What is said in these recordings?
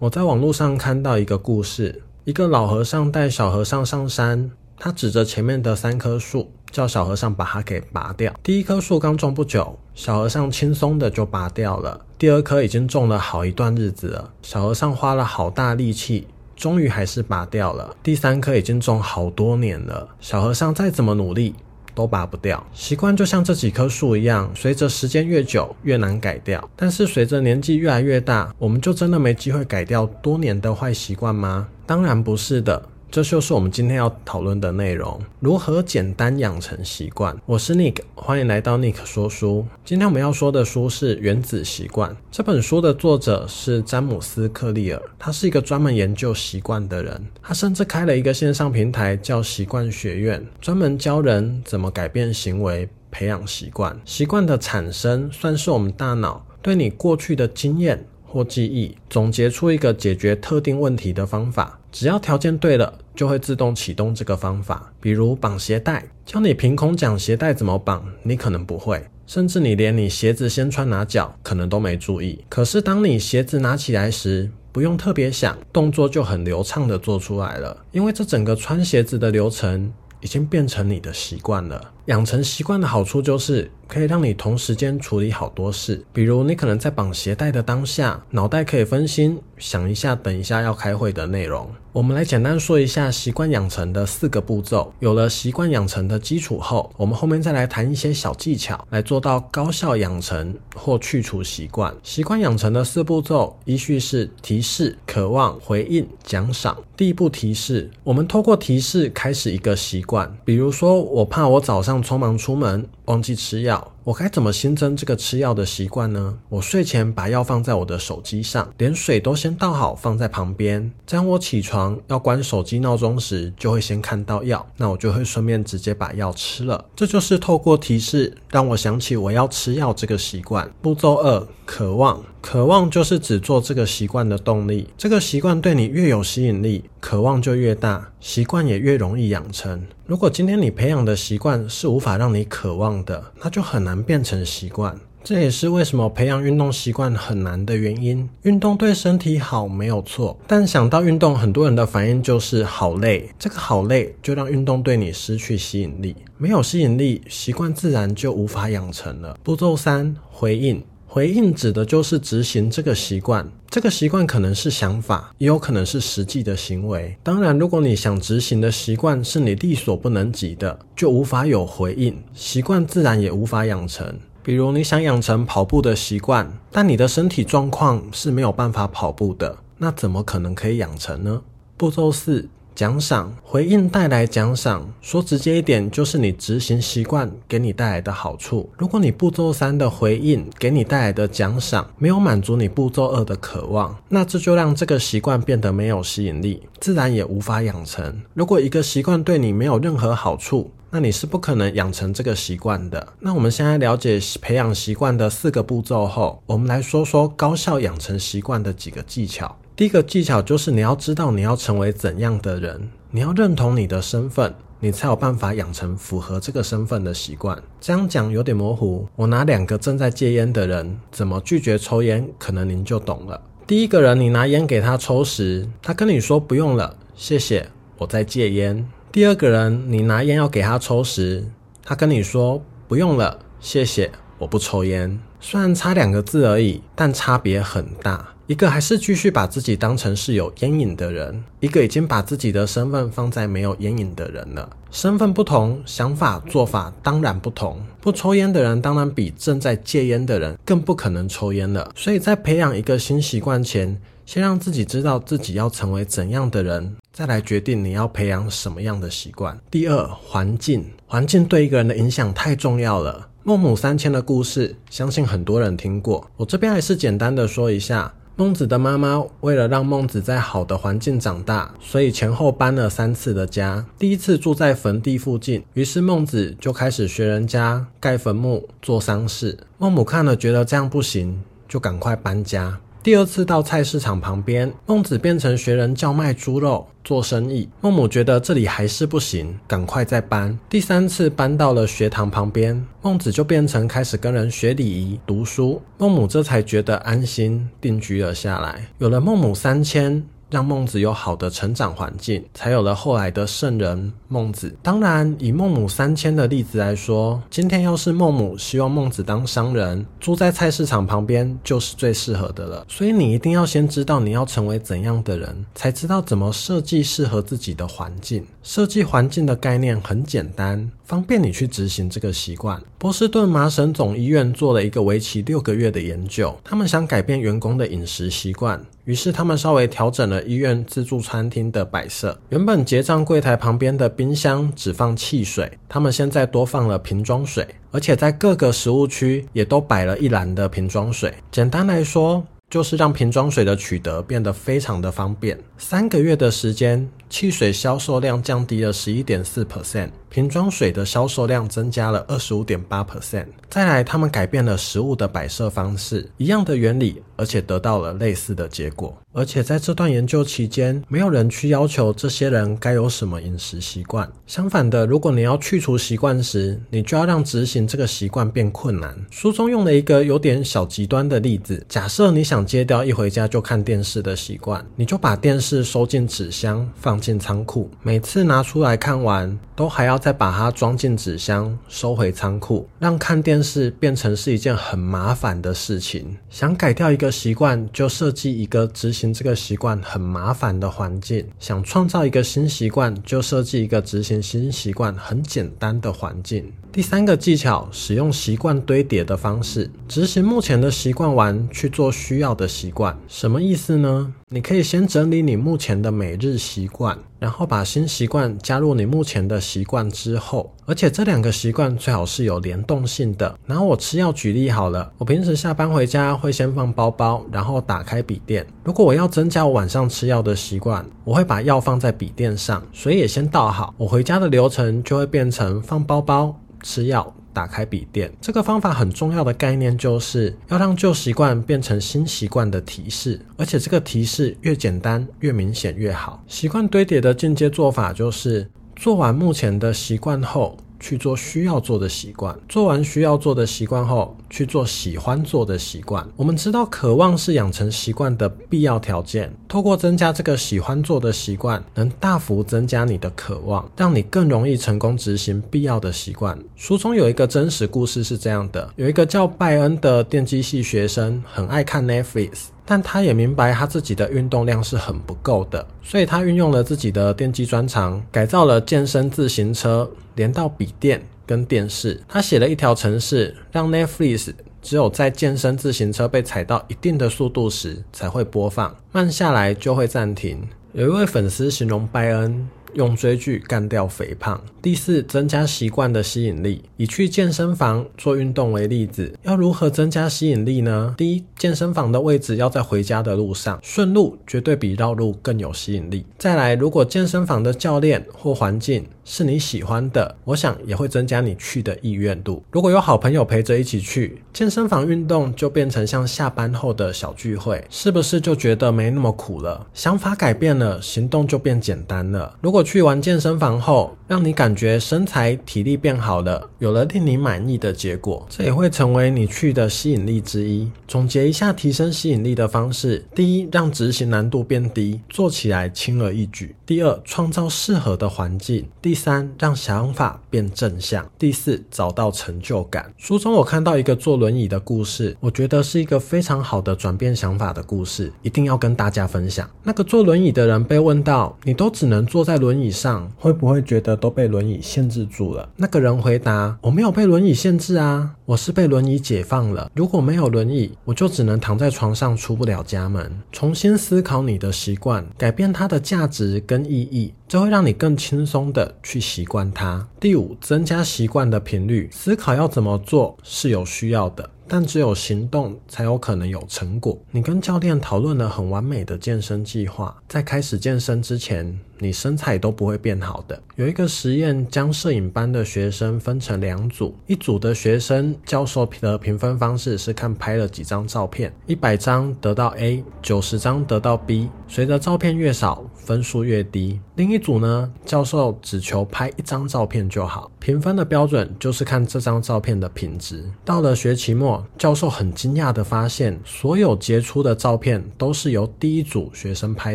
我在网络上看到一个故事，一个老和尚带小和尚上山，他指着前面的三棵树，叫小和尚把它给拔掉。第一棵树刚种不久，小和尚轻松的就拔掉了。第二棵已经种了好一段日子了，小和尚花了好大力气，终于还是拔掉了。第三棵已经种好多年了，小和尚再怎么努力，都拔不掉。习惯就像这几棵树一样，随着时间越久越难改掉。但是随着年纪越来越大，我们就真的没机会改掉多年的坏习惯吗？当然不是的。这就是我们今天要讨论的内容：如何简单养成习惯。我是 Nick，欢迎来到 Nick 说书。今天我们要说的书是《原子习惯》。这本书的作者是詹姆斯·克利尔，他是一个专门研究习惯的人。他甚至开了一个线上平台叫习惯学院，专门教人怎么改变行为、培养习惯。习惯的产生算是我们大脑对你过去的经验或记忆总结出一个解决特定问题的方法。只要条件对了，就会自动启动这个方法。比如绑鞋带，教你凭空讲鞋带怎么绑，你可能不会，甚至你连你鞋子先穿哪脚可能都没注意。可是当你鞋子拿起来时，不用特别想，动作就很流畅的做出来了。因为这整个穿鞋子的流程已经变成你的习惯了。养成习惯的好处就是可以让你同时间处理好多事，比如你可能在绑鞋带的当下，脑袋可以分心，想一下等一下要开会的内容。我们来简单说一下习惯养成的四个步骤。有了习惯养成的基础后，我们后面再来谈一些小技巧，来做到高效养成或去除习惯。习惯养成的四步骤依序是提示、渴望、回应、奖赏。第一步提示，我们透过提示开始一个习惯，比如说我怕我早上匆忙出门，忘记吃药，我该怎么新增这个吃药的习惯呢？我睡前把药放在我的手机上，连水都先倒好放在旁边，这样我起床要关手机闹钟时，就会先看到药，那我就会顺便直接把药吃了。这就是透过提示让我想起我要吃药这个习惯。步骤二，渴望。渴望就是指做这个习惯的动力。这个习惯对你越有吸引力，渴望就越大，习惯也越容易养成。如果今天你培养的习惯是无法让你渴望的，那就很难难变成习惯。这也是为什么培养运动习惯很难的原因。运动对身体好没有错，但想到运动，很多人的反应就是好累。这个好累就让运动对你失去吸引力，没有吸引力，习惯自然就无法养成了。步骤三，回应。回应指的就是执行这个习惯，这个习惯可能是想法，也有可能是实际的行为。当然，如果你想执行的习惯是你力所不能及的，就无法有回应，习惯自然也无法养成。比如你想养成跑步的习惯，但你的身体状况是没有办法跑步的，那怎么可能可以养成呢？步骤四。奖赏回应带来奖赏，说直接一点，就是你执行习惯给你带来的好处。如果你步骤三的回应给你带来的奖赏没有满足你步骤二的渴望，那这就让这个习惯变得没有吸引力，自然也无法养成。如果一个习惯对你没有任何好处，那你是不可能养成这个习惯的。那我们现在了解培养习惯的四个步骤后，我们来说说高效养成习惯的几个技巧。第一个技巧就是你要知道你要成为怎样的人，你要认同你的身份，你才有办法养成符合这个身份的习惯。这样讲有点模糊，我拿两个正在戒烟的人怎么拒绝抽烟，可能您就懂了。第一个人，你拿烟给他抽时，他跟你说不用了，谢谢，我在戒烟。第二个人，你拿烟要给他抽时，他跟你说不用了，谢谢，我不抽烟。虽然差两个字而已，但差别很大。一个还是继续把自己当成是有烟瘾的人，一个已经把自己的身份放在没有烟瘾的人了。身份不同，想法做法当然不同。不抽烟的人当然比正在戒烟的人更不可能抽烟了。所以在培养一个新习惯前，先让自己知道自己要成为怎样的人，再来决定你要培养什么样的习惯。第二，环境，环境对一个人的影响太重要了。孟母三迁的故事，相信很多人听过。我这边还是简单的说一下。孟子的妈妈为了让孟子在好的环境长大，所以前后搬了三次的家。第一次住在坟地附近，于是孟子就开始学人家盖坟墓、做丧事。孟母看了觉得这样不行，就赶快搬家。第二次到菜市场旁边，孟子变成学人叫卖猪肉做生意。孟母觉得这里还是不行，赶快再搬。第三次搬到了学堂旁边，孟子就变成开始跟人学礼仪、读书。孟母这才觉得安心，定居了下来。有了孟母三迁。让孟子有好的成长环境，才有了后来的圣人孟子。当然，以孟母三迁的例子来说，今天要是孟母希望孟子当商人，住在菜市场旁边就是最适合的了。所以你一定要先知道你要成为怎样的人，才知道怎么设计适合自己的环境。设计环境的概念很简单，方便你去执行这个习惯。波士顿麻省总医院做了一个为期六个月的研究，他们想改变员工的饮食习惯。于是他们稍微调整了医院自助餐厅的摆设，原本结账柜台旁边的冰箱只放汽水，他们现在多放了瓶装水，而且在各个食物区也都摆了一篮的瓶装水。简单来说，就是让瓶装水的取得变得非常的方便。三个月的时间，汽水销售量降低了十一点四 percent。瓶装水的销售量增加了二十五点八 percent。再来，他们改变了食物的摆设方式，一样的原理，而且得到了类似的结果。而且在这段研究期间，没有人去要求这些人该有什么饮食习惯。相反的，如果你要去除习惯时，你就要让执行这个习惯变困难。书中用了一个有点小极端的例子：假设你想戒掉一回家就看电视的习惯，你就把电视收进纸箱，放进仓库，每次拿出来看完，都还要。再把它装进纸箱，收回仓库，让看电视变成是一件很麻烦的事情。想改掉一个习惯，就设计一个执行这个习惯很麻烦的环境；想创造一个新习惯，就设计一个执行新习惯很简单的环境。第三个技巧，使用习惯堆叠的方式，执行目前的习惯完，去做需要的习惯。什么意思呢？你可以先整理你目前的每日习惯，然后把新习惯加入你目前的习惯之后，而且这两个习惯最好是有联动性的。然后我吃药举例好了，我平时下班回家会先放包包，然后打开笔电。如果我要增加我晚上吃药的习惯，我会把药放在笔电上，水也先倒好，我回家的流程就会变成放包包。吃药，打开笔电，这个方法很重要的概念就是要让旧习惯变成新习惯的提示，而且这个提示越简单、越明显越好。习惯堆叠的进阶做法就是做完目前的习惯后，去做需要做的习惯，做完需要做的习惯后，去做喜欢做的习惯。我们知道，渴望是养成习惯的必要条件。透过增加这个喜欢做的习惯，能大幅增加你的渴望，让你更容易成功执行必要的习惯。书中有一个真实故事是这样的：有一个叫拜恩的电机系学生，很爱看 Netflix。但他也明白他自己的运动量是很不够的，所以他运用了自己的电机专长，改造了健身自行车，连到笔电跟电视。他写了一条程式，让 Netflix 只有在健身自行车被踩到一定的速度时才会播放，慢下来就会暂停。有一位粉丝形容拜恩。用追剧干掉肥胖。第四，增加习惯的吸引力。以去健身房做运动为例子，要如何增加吸引力呢？第一，健身房的位置要在回家的路上，顺路绝对比绕路更有吸引力。再来，如果健身房的教练或环境是你喜欢的，我想也会增加你去的意愿度。如果有好朋友陪着一起去健身房运动，就变成像下班后的小聚会，是不是就觉得没那么苦了？想法改变了，行动就变简单了。如果去完健身房后，让你感感觉身材体力变好了，有了令你满意的结果，这也会成为你去的吸引力之一。总结一下提升吸引力的方式：第一，让执行难度变低，做起来轻而易举；第二，创造适合的环境；第三，让想法变正向；第四，找到成就感。书中我看到一个坐轮椅的故事，我觉得是一个非常好的转变想法的故事，一定要跟大家分享。那个坐轮椅的人被问到：“你都只能坐在轮椅上，会不会觉得都被轮椅限制住了？”那个人回答：“我没有被轮椅限制啊，我是被轮椅解放了。如果没有轮椅，我就只能躺在床上出不了家门。”重新思考你的习惯，改变它的价值跟意义。这会让你更轻松的去习惯它。第五，增加习惯的频率，思考要怎么做是有需要的。但只有行动才有可能有成果。你跟教练讨论了很完美的健身计划，在开始健身之前，你身材都不会变好的。有一个实验，将摄影班的学生分成两组，一组的学生教授的评分方式是看拍了几张照片，一百张得到 A，九十张得到 B。随着照片越少，分数越低。另一组呢，教授只求拍一张照片就好，评分的标准就是看这张照片的品质。到了学期末，教授很惊讶地发现，所有杰出的照片都是由第一组学生拍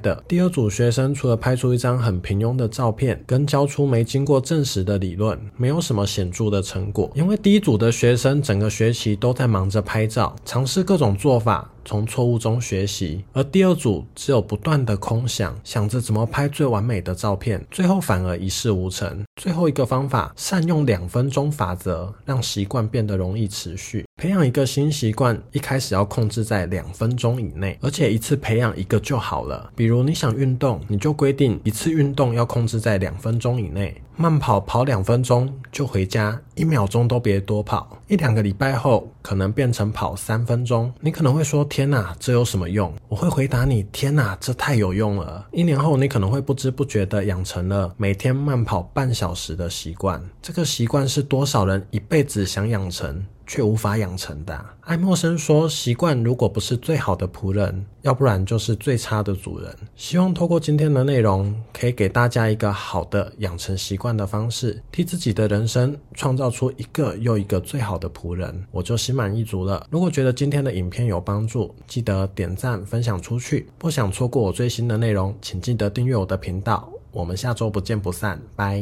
的，第二组学生除了拍出一张很平庸的照片，跟交出没经过证实的理论，没有什么显著的成果。因为第一组的学生整个学期都在忙着拍照，尝试各种做法。从错误中学习，而第二组只有不断的空想，想着怎么拍最完美的照片，最后反而一事无成。最后一个方法，善用两分钟法则，让习惯变得容易持续。培养一个新习惯，一开始要控制在两分钟以内，而且一次培养一个就好了。比如你想运动，你就规定一次运动要控制在两分钟以内。慢跑跑两分钟就回家，一秒钟都别多跑。一两个礼拜后，可能变成跑三分钟。你可能会说：“天哪，这有什么用？”我会回答你：“天哪，这太有用了。”一年后，你可能会不知不觉地养成了每天慢跑半小时的习惯。这个习惯是多少人一辈子想养成，却无法养成的。爱默生说：“习惯如果不是最好的仆人，要不然就是最差的主人。”希望透过今天的内容，可以给大家一个好的养成习惯的方式，替自己的人生创造出一个又一个最好的仆人，我就心满意足了。如果觉得今天的影片有帮助，记得点赞分享出去。不想错过我最新的内容，请记得订阅我的频道。我们下周不见不散，拜。